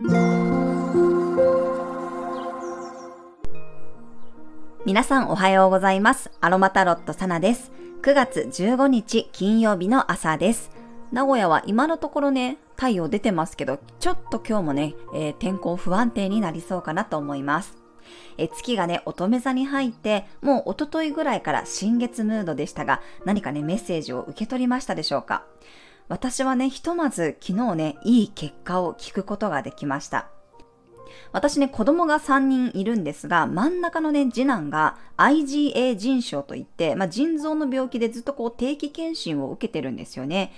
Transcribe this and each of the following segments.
皆さんおはようございます。アロマタロットサナです。9月15日金曜日の朝です。名古屋は今のところね、太陽出てますけど、ちょっと今日もね、えー、天候不安定になりそうかなと思います。え月がね、乙女座に入って、もう一昨日ぐらいから新月ムードでしたが、何かね、メッセージを受け取りましたでしょうか？私はね、ひとまず昨日ね、いい結果を聞くことができました。私ね、子供が3人いるんですが、真ん中のね、次男が IgA 腎症といって、まあ、腎臓の病気でずっとこう定期検診を受けてるんですよね。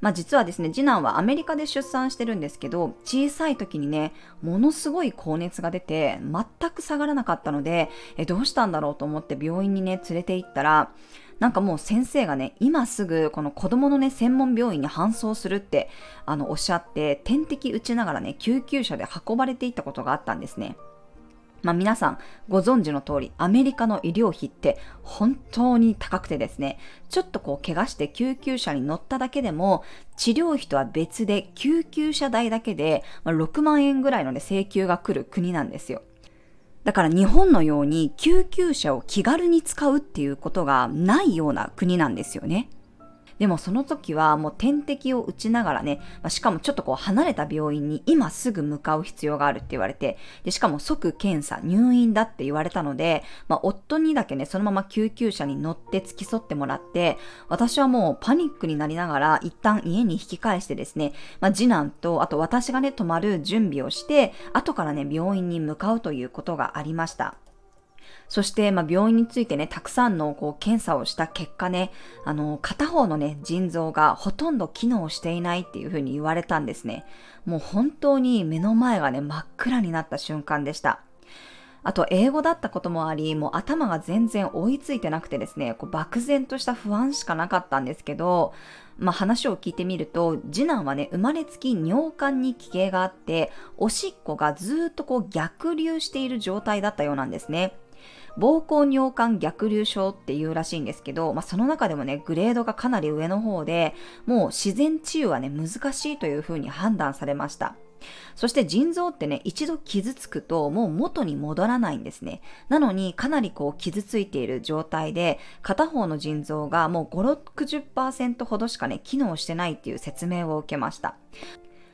まあ実はですね、次男はアメリカで出産してるんですけど、小さい時にね、ものすごい高熱が出て、全く下がらなかったので、え、どうしたんだろうと思って病院にね、連れて行ったら、なんかもう先生がね、今すぐこの子供のね、専門病院に搬送するって、あの、おっしゃって、点滴打ちながらね、救急車で運ばれていったことがあったんですね。まあ皆さんご存知の通りアメリカの医療費って本当に高くてですね、ちょっとこう怪我して救急車に乗っただけでも治療費とは別で救急車代だけで6万円ぐらいの、ね、請求が来る国なんですよ。だから日本のように救急車を気軽に使うっていうことがないような国なんですよね。でもその時はもう点滴を打ちながらね、まあ、しかもちょっとこう離れた病院に今すぐ向かう必要があるって言われて、でしかも即検査、入院だって言われたので、まあ、夫にだけね、そのまま救急車に乗って付き添ってもらって、私はもうパニックになりながら一旦家に引き返してですね、まあ、次男とあと私がね、泊まる準備をして、後からね、病院に向かうということがありました。そして、まあ、病院についてね、たくさんのこう検査をした結果ね、あの、片方のね、腎臓がほとんど機能していないっていうふうに言われたんですね。もう本当に目の前がね、真っ暗になった瞬間でした。あと、英語だったこともあり、もう頭が全然追いついてなくてですね、こう漠然とした不安しかなかったんですけど、まあ、話を聞いてみると、次男はね、生まれつき尿管に奇形があって、おしっこがずっとこう逆流している状態だったようなんですね。膀胱尿管逆流症っていうらしいんですけど、まあ、その中でもね、グレードがかなり上の方で、もう自然治癒はね、難しいというふうに判断されました。そして腎臓ってね、一度傷つくともう元に戻らないんですね。なのにかなりこう傷ついている状態で、片方の腎臓がもう5、60%ほどしかね、機能してないっていう説明を受けました。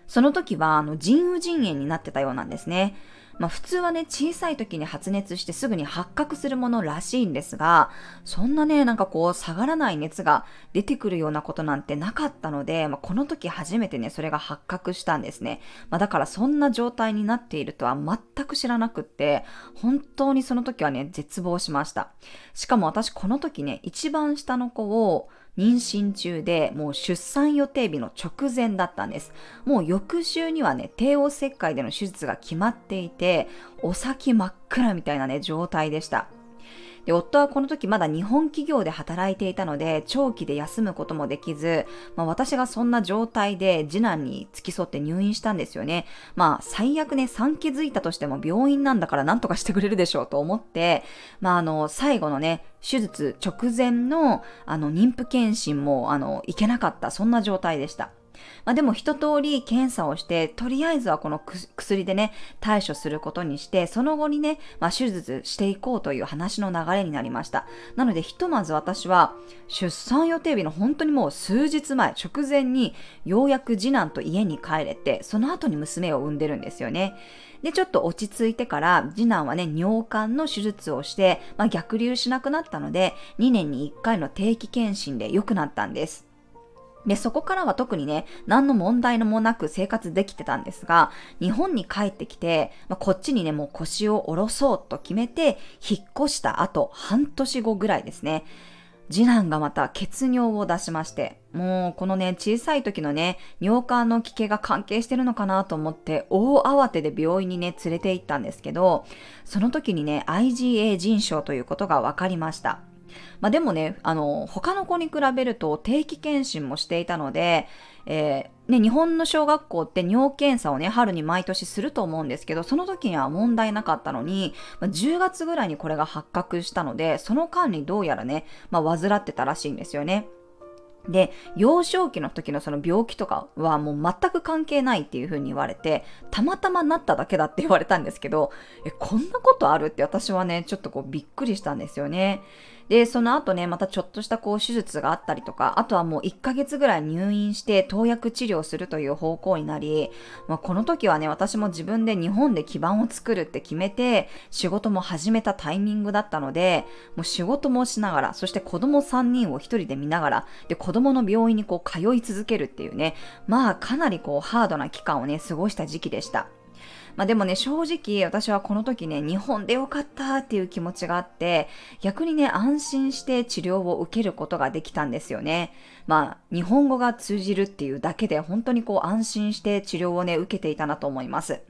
その時は、あの、腎盂腎炎になってたようなんですね。まあ普通はね、小さい時に発熱してすぐに発覚するものらしいんですが、そんなね、なんかこう下がらない熱が出てくるようなことなんてなかったので、まあ、この時初めてね、それが発覚したんですね。まあ、だからそんな状態になっているとは全く知らなくって、本当にその時はね、絶望しました。しかも私この時ね、一番下の子を、妊娠中でもう出産予定日の直前だったんです。もう翌週にはね、帝王切開での手術が決まっていて、お先真っ暗みたいなね、状態でした。で、夫はこの時まだ日本企業で働いていたので、長期で休むこともできず、まあ私がそんな状態で次男に付き添って入院したんですよね。まあ最悪ね、産気づいたとしても病院なんだから何とかしてくれるでしょうと思って、まああの、最後のね、手術直前のあの妊婦検診もあの行けなかった、そんな状態でした。まあ、でも一通り検査をして、とりあえずはこの薬でね、対処することにして、その後にね、まあ、手術していこうという話の流れになりました。なので、ひとまず私は、出産予定日の本当にもう数日前、直前に、ようやく次男と家に帰れて、その後に娘を産んでるんですよね。で、ちょっと落ち着いてから、次男はね、尿管の手術をして、まあ、逆流しなくなったので、2年に1回の定期検診で良くなったんです。で、そこからは特にね、何の問題もなく生活できてたんですが、日本に帰ってきて、まあ、こっちにね、もう腰を下ろそうと決めて、引っ越した後、半年後ぐらいですね。次男がまた血尿を出しまして、もうこのね、小さい時のね、尿管の奇形が関係してるのかなと思って、大慌てで病院にね、連れて行ったんですけど、その時にね、IgA 腎症ということが分かりました。まあでもね、あの、他の子に比べると定期検診もしていたので、えー、ね、日本の小学校って尿検査をね、春に毎年すると思うんですけど、その時には問題なかったのに、まあ、10月ぐらいにこれが発覚したので、その間にどうやらね、まあ、患ってたらしいんですよね。で、幼少期の時のその病気とかはもう全く関係ないっていう風に言われて、たまたまなっただけだって言われたんですけど、え、こんなことあるって私はね、ちょっとこうびっくりしたんですよね。で、その後ね、またちょっとしたこう手術があったりとか、あとはもう1ヶ月ぐらい入院して投薬治療するという方向になり、まあ、この時はね、私も自分で日本で基盤を作るって決めて、仕事も始めたタイミングだったので、もう仕事もしながら、そして子供3人を1人で見ながら、で、子供の病院にこう通い続けるっていうね、まあかなりこうハードな期間をね、過ごした時期でした。まあでもね、正直私はこの時ね、日本でよかったっていう気持ちがあって、逆にね、安心して治療を受けることができたんですよね。まあ、日本語が通じるっていうだけで本当にこう安心して治療をね、受けていたなと思います。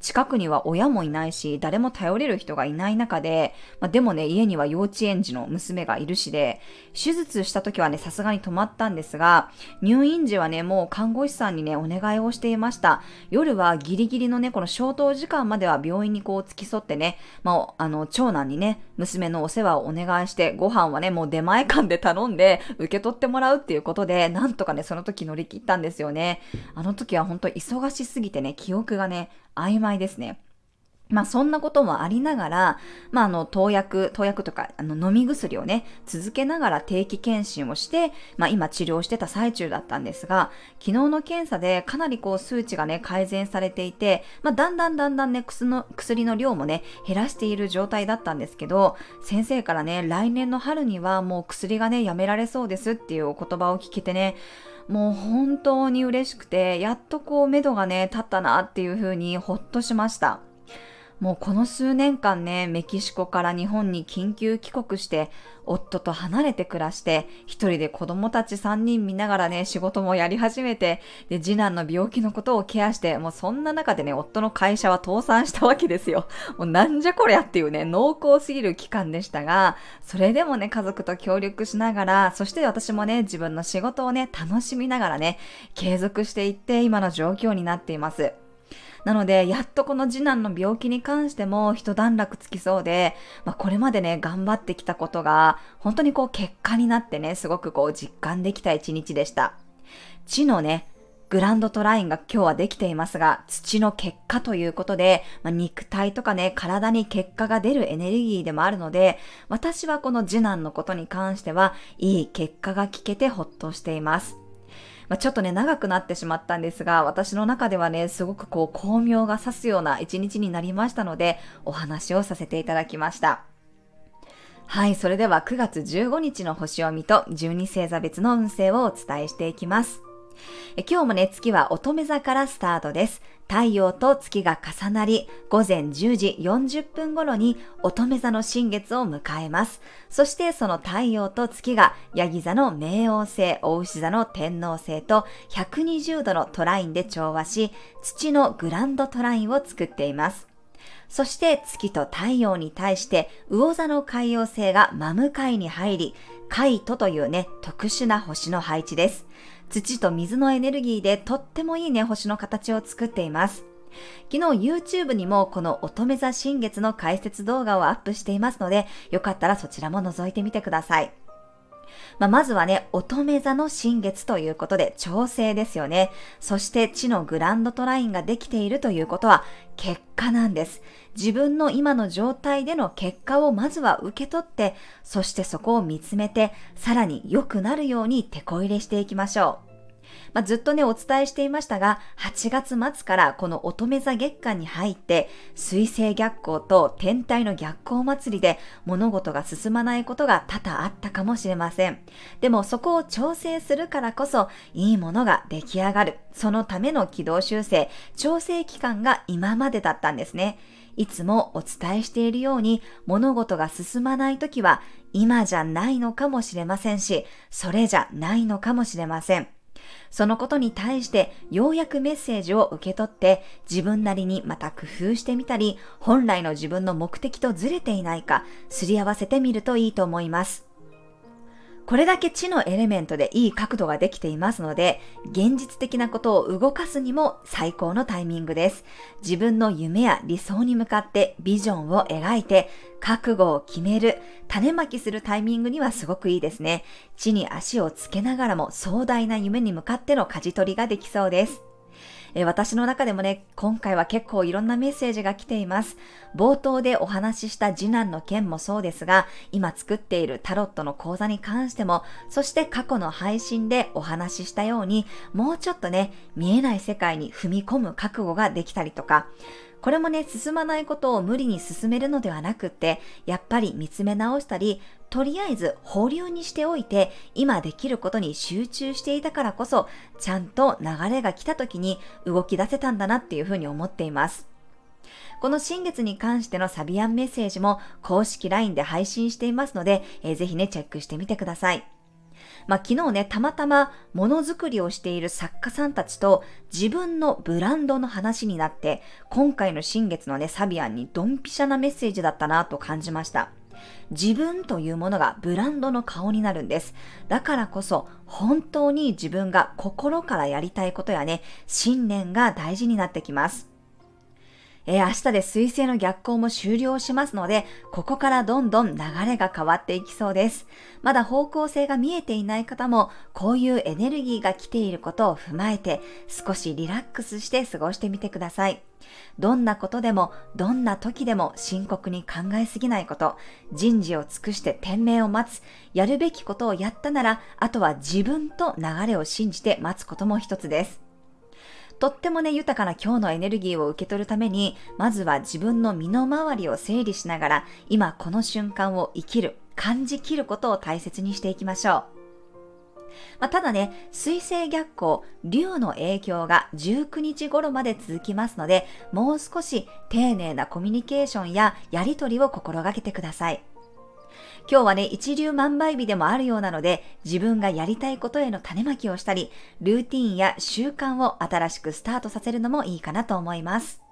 近くには親もいないし、誰も頼れる人がいない中で、まあ、でもね、家には幼稚園児の娘がいるしで、手術した時はね、さすがに止まったんですが、入院時はね、もう看護師さんにね、お願いをしていました。夜はギリギリのね、この消灯時間までは病院にこう付き添ってね、まあ、あの、長男にね、娘のお世話をお願いして、ご飯はね、もう出前館で頼んで、受け取ってもらうっていうことで、なんとかね、その時乗り切ったんですよね。あの時は本当忙しすぎてね、記憶がね、曖昧ですね。まあそんなこともありながら、まああの投薬、投薬とかあの飲み薬をね、続けながら定期検診をして、まあ今治療してた最中だったんですが、昨日の検査でかなりこう数値がね、改善されていて、まあだんだんだんだんね、薬の薬の量もね、減らしている状態だったんですけど、先生からね、来年の春にはもう薬がね、やめられそうですっていうお言葉を聞けてね、もう本当に嬉しくて、やっとこう目処がね、立ったなっていうふうにほっとしました。もうこの数年間ね、メキシコから日本に緊急帰国して、夫と離れて暮らして、一人で子供たち3人見ながらね、仕事もやり始めて、で、次男の病気のことをケアして、もうそんな中でね、夫の会社は倒産したわけですよ。もうなんじゃこりゃっていうね、濃厚すぎる期間でしたが、それでもね、家族と協力しながら、そして私もね、自分の仕事をね、楽しみながらね、継続していって今の状況になっています。なので、やっとこの次男の病気に関しても一段落つきそうで、まあ、これまでね、頑張ってきたことが、本当にこう結果になってね、すごくこう実感できた一日でした。地のね、グランドトラインが今日はできていますが、土の結果ということで、まあ、肉体とかね、体に結果が出るエネルギーでもあるので、私はこの次男のことに関しては、いい結果が聞けてほっとしています。まあ、ちょっとね、長くなってしまったんですが、私の中ではね、すごくこう、巧妙が指すような一日になりましたので、お話をさせていただきました。はい、それでは9月15日の星読みと12星座別の運勢をお伝えしていきます。今日もね、月は乙女座からスタートです。太陽と月が重なり、午前10時40分頃に乙女座の新月を迎えます。そしてその太陽と月が、ヤギ座の冥王星、大牛座の天王星と120度のトラインで調和し、土のグランドトラインを作っています。そして月と太陽に対して魚座の海洋星が真向かいに入り、カイトというね、特殊な星の配置です。土と水のエネルギーでとってもいいね、星の形を作っています。昨日 YouTube にもこの乙女座新月の解説動画をアップしていますので、よかったらそちらも覗いてみてください。まあ、まずはね、乙女座の新月ということで調整ですよね。そして地のグランドトラインができているということは結果なんです。自分の今の状態での結果をまずは受け取って、そしてそこを見つめて、さらに良くなるように手こ入れしていきましょう。まあ、ずっとね、お伝えしていましたが、8月末からこの乙女座月間に入って、水星逆行と天体の逆行祭りで物事が進まないことが多々あったかもしれません。でもそこを調整するからこそ、いいものが出来上がる。そのための軌道修正、調整期間が今までだったんですね。いつもお伝えしているように物事が進まない時は今じゃないのかもしれませんし、それじゃないのかもしれません。そのことに対してようやくメッセージを受け取って自分なりにまた工夫してみたり、本来の自分の目的とずれていないかすり合わせてみるといいと思います。これだけ地のエレメントでいい角度ができていますので、現実的なことを動かすにも最高のタイミングです。自分の夢や理想に向かってビジョンを描いて、覚悟を決める、種まきするタイミングにはすごくいいですね。地に足をつけながらも壮大な夢に向かっての舵取りができそうです。え私の中でもね、今回は結構いろんなメッセージが来ています。冒頭でお話しした次男の件もそうですが、今作っているタロットの講座に関しても、そして過去の配信でお話ししたように、もうちょっとね、見えない世界に踏み込む覚悟ができたりとか、これもね、進まないことを無理に進めるのではなくって、やっぱり見つめ直したり、とりあえず保留にしておいて、今できることに集中していたからこそ、ちゃんと流れが来た時に動き出せたんだなっていうふうに思っています。この新月に関してのサビアンメッセージも公式 LINE で配信していますので、えー、ぜひね、チェックしてみてください。まあ、昨日ね、たまたまものづくりをしている作家さんたちと自分のブランドの話になって、今回の新月のね、サビアンにドンピシャなメッセージだったなと感じました。自分というものがブランドの顔になるんです。だからこそ本当に自分が心からやりたいことやね、信念が大事になってきます。えー、明日で水星の逆行も終了しますので、ここからどんどん流れが変わっていきそうです。まだ方向性が見えていない方も、こういうエネルギーが来ていることを踏まえて、少しリラックスして過ごしてみてください。どんなことでも、どんな時でも深刻に考えすぎないこと、人事を尽くして天命を待つ、やるべきことをやったなら、あとは自分と流れを信じて待つことも一つです。とってもね、豊かな今日のエネルギーを受け取るために、まずは自分の身の回りを整理しながら、今この瞬間を生きる、感じきることを大切にしていきましょう。まあ、ただね、水星逆行、竜の影響が19日頃まで続きますので、もう少し丁寧なコミュニケーションややりとりを心がけてください。今日はね、一流万倍日でもあるようなので、自分がやりたいことへの種まきをしたり、ルーティンや習慣を新しくスタートさせるのもいいかなと思います。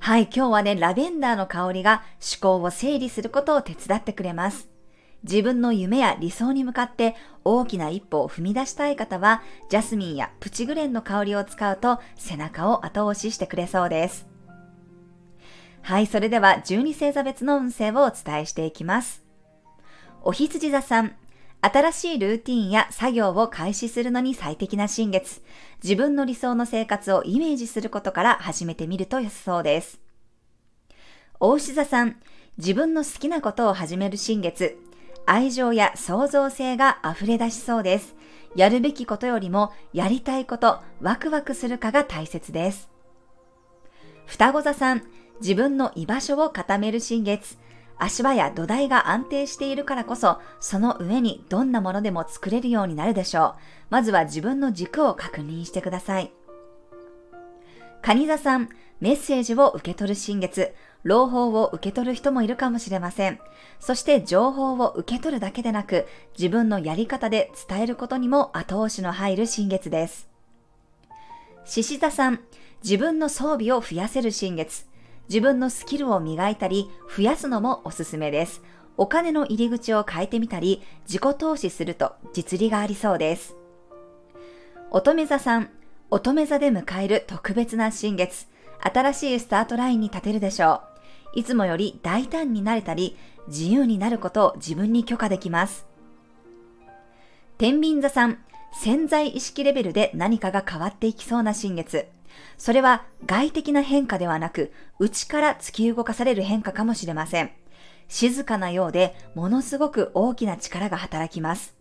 はい、今日はね、ラベンダーの香りが思考を整理することを手伝ってくれます。自分の夢や理想に向かって大きな一歩を踏み出したい方は、ジャスミンやプチグレンの香りを使うと背中を後押ししてくれそうです。はい、それでは12星座別の運勢をお伝えしていきます。お羊座さん、新しいルーティンや作業を開始するのに最適な新月。自分の理想の生活をイメージすることから始めてみると良さそうです。大牛座さん、自分の好きなことを始める新月。愛情や創造性が溢れ出しそうです。やるべきことよりもやりたいこと、ワクワクするかが大切です。双子座さん、自分の居場所を固める新月。足場や土台が安定しているからこそ、その上にどんなものでも作れるようになるでしょう。まずは自分の軸を確認してください。蟹座さん、メッセージを受け取る新月、朗報を受け取る人もいるかもしれません。そして情報を受け取るだけでなく、自分のやり方で伝えることにも後押しの入る新月です。獅子座さん、自分の装備を増やせる新月、自分のスキルを磨いたり増やすのもおすすめです。お金の入り口を変えてみたり、自己投資すると実利がありそうです。乙女座さん、乙女座で迎える特別な新月、新しいスタートラインに立てるでしょう。いつもより大胆になれたり、自由になることを自分に許可できます。天秤座さん、潜在意識レベルで何かが変わっていきそうな新月。それは外的な変化ではなく、内から突き動かされる変化かもしれません。静かなようで、ものすごく大きな力が働きます。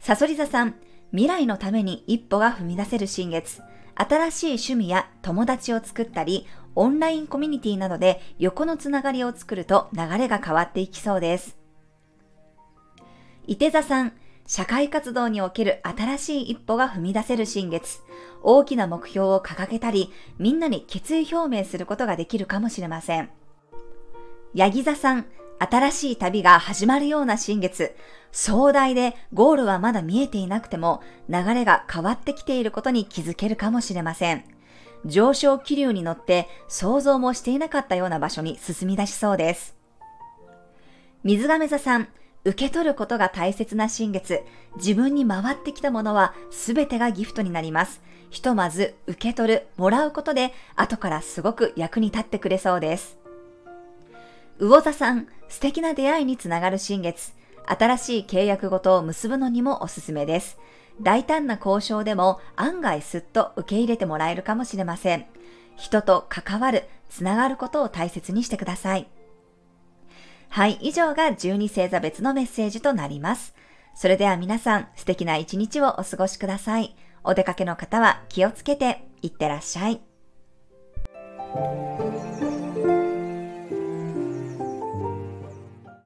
サソリ座さん、未来のために一歩が踏み出せる新月。新しい趣味や友達を作ったり、オンラインコミュニティなどで横のつながりを作ると流れが変わっていきそうです。伊手座さん、社会活動における新しい一歩が踏み出せる新月。大きな目標を掲げたり、みんなに決意表明することができるかもしれません。ヤギ座さん、新しい旅が始まるような新月。壮大でゴールはまだ見えていなくても、流れが変わってきていることに気づけるかもしれません。上昇気流に乗って想像もしていなかったような場所に進み出しそうです。水亀座さん、受け取ることが大切な新月。自分に回ってきたものは全てがギフトになります。ひとまず受け取る、もらうことで後からすごく役に立ってくれそうです。魚座さん、素敵な出会いにつながる新月。新しい契約ごとを結ぶのにもおすすめです。大胆な交渉でも案外すっと受け入れてもらえるかもしれません。人と関わる、つながることを大切にしてください。はい、以上が12星座別のメッセージとなります。それでは皆さん、素敵な一日をお過ごしください。お出かけの方は気をつけていってらっしゃい。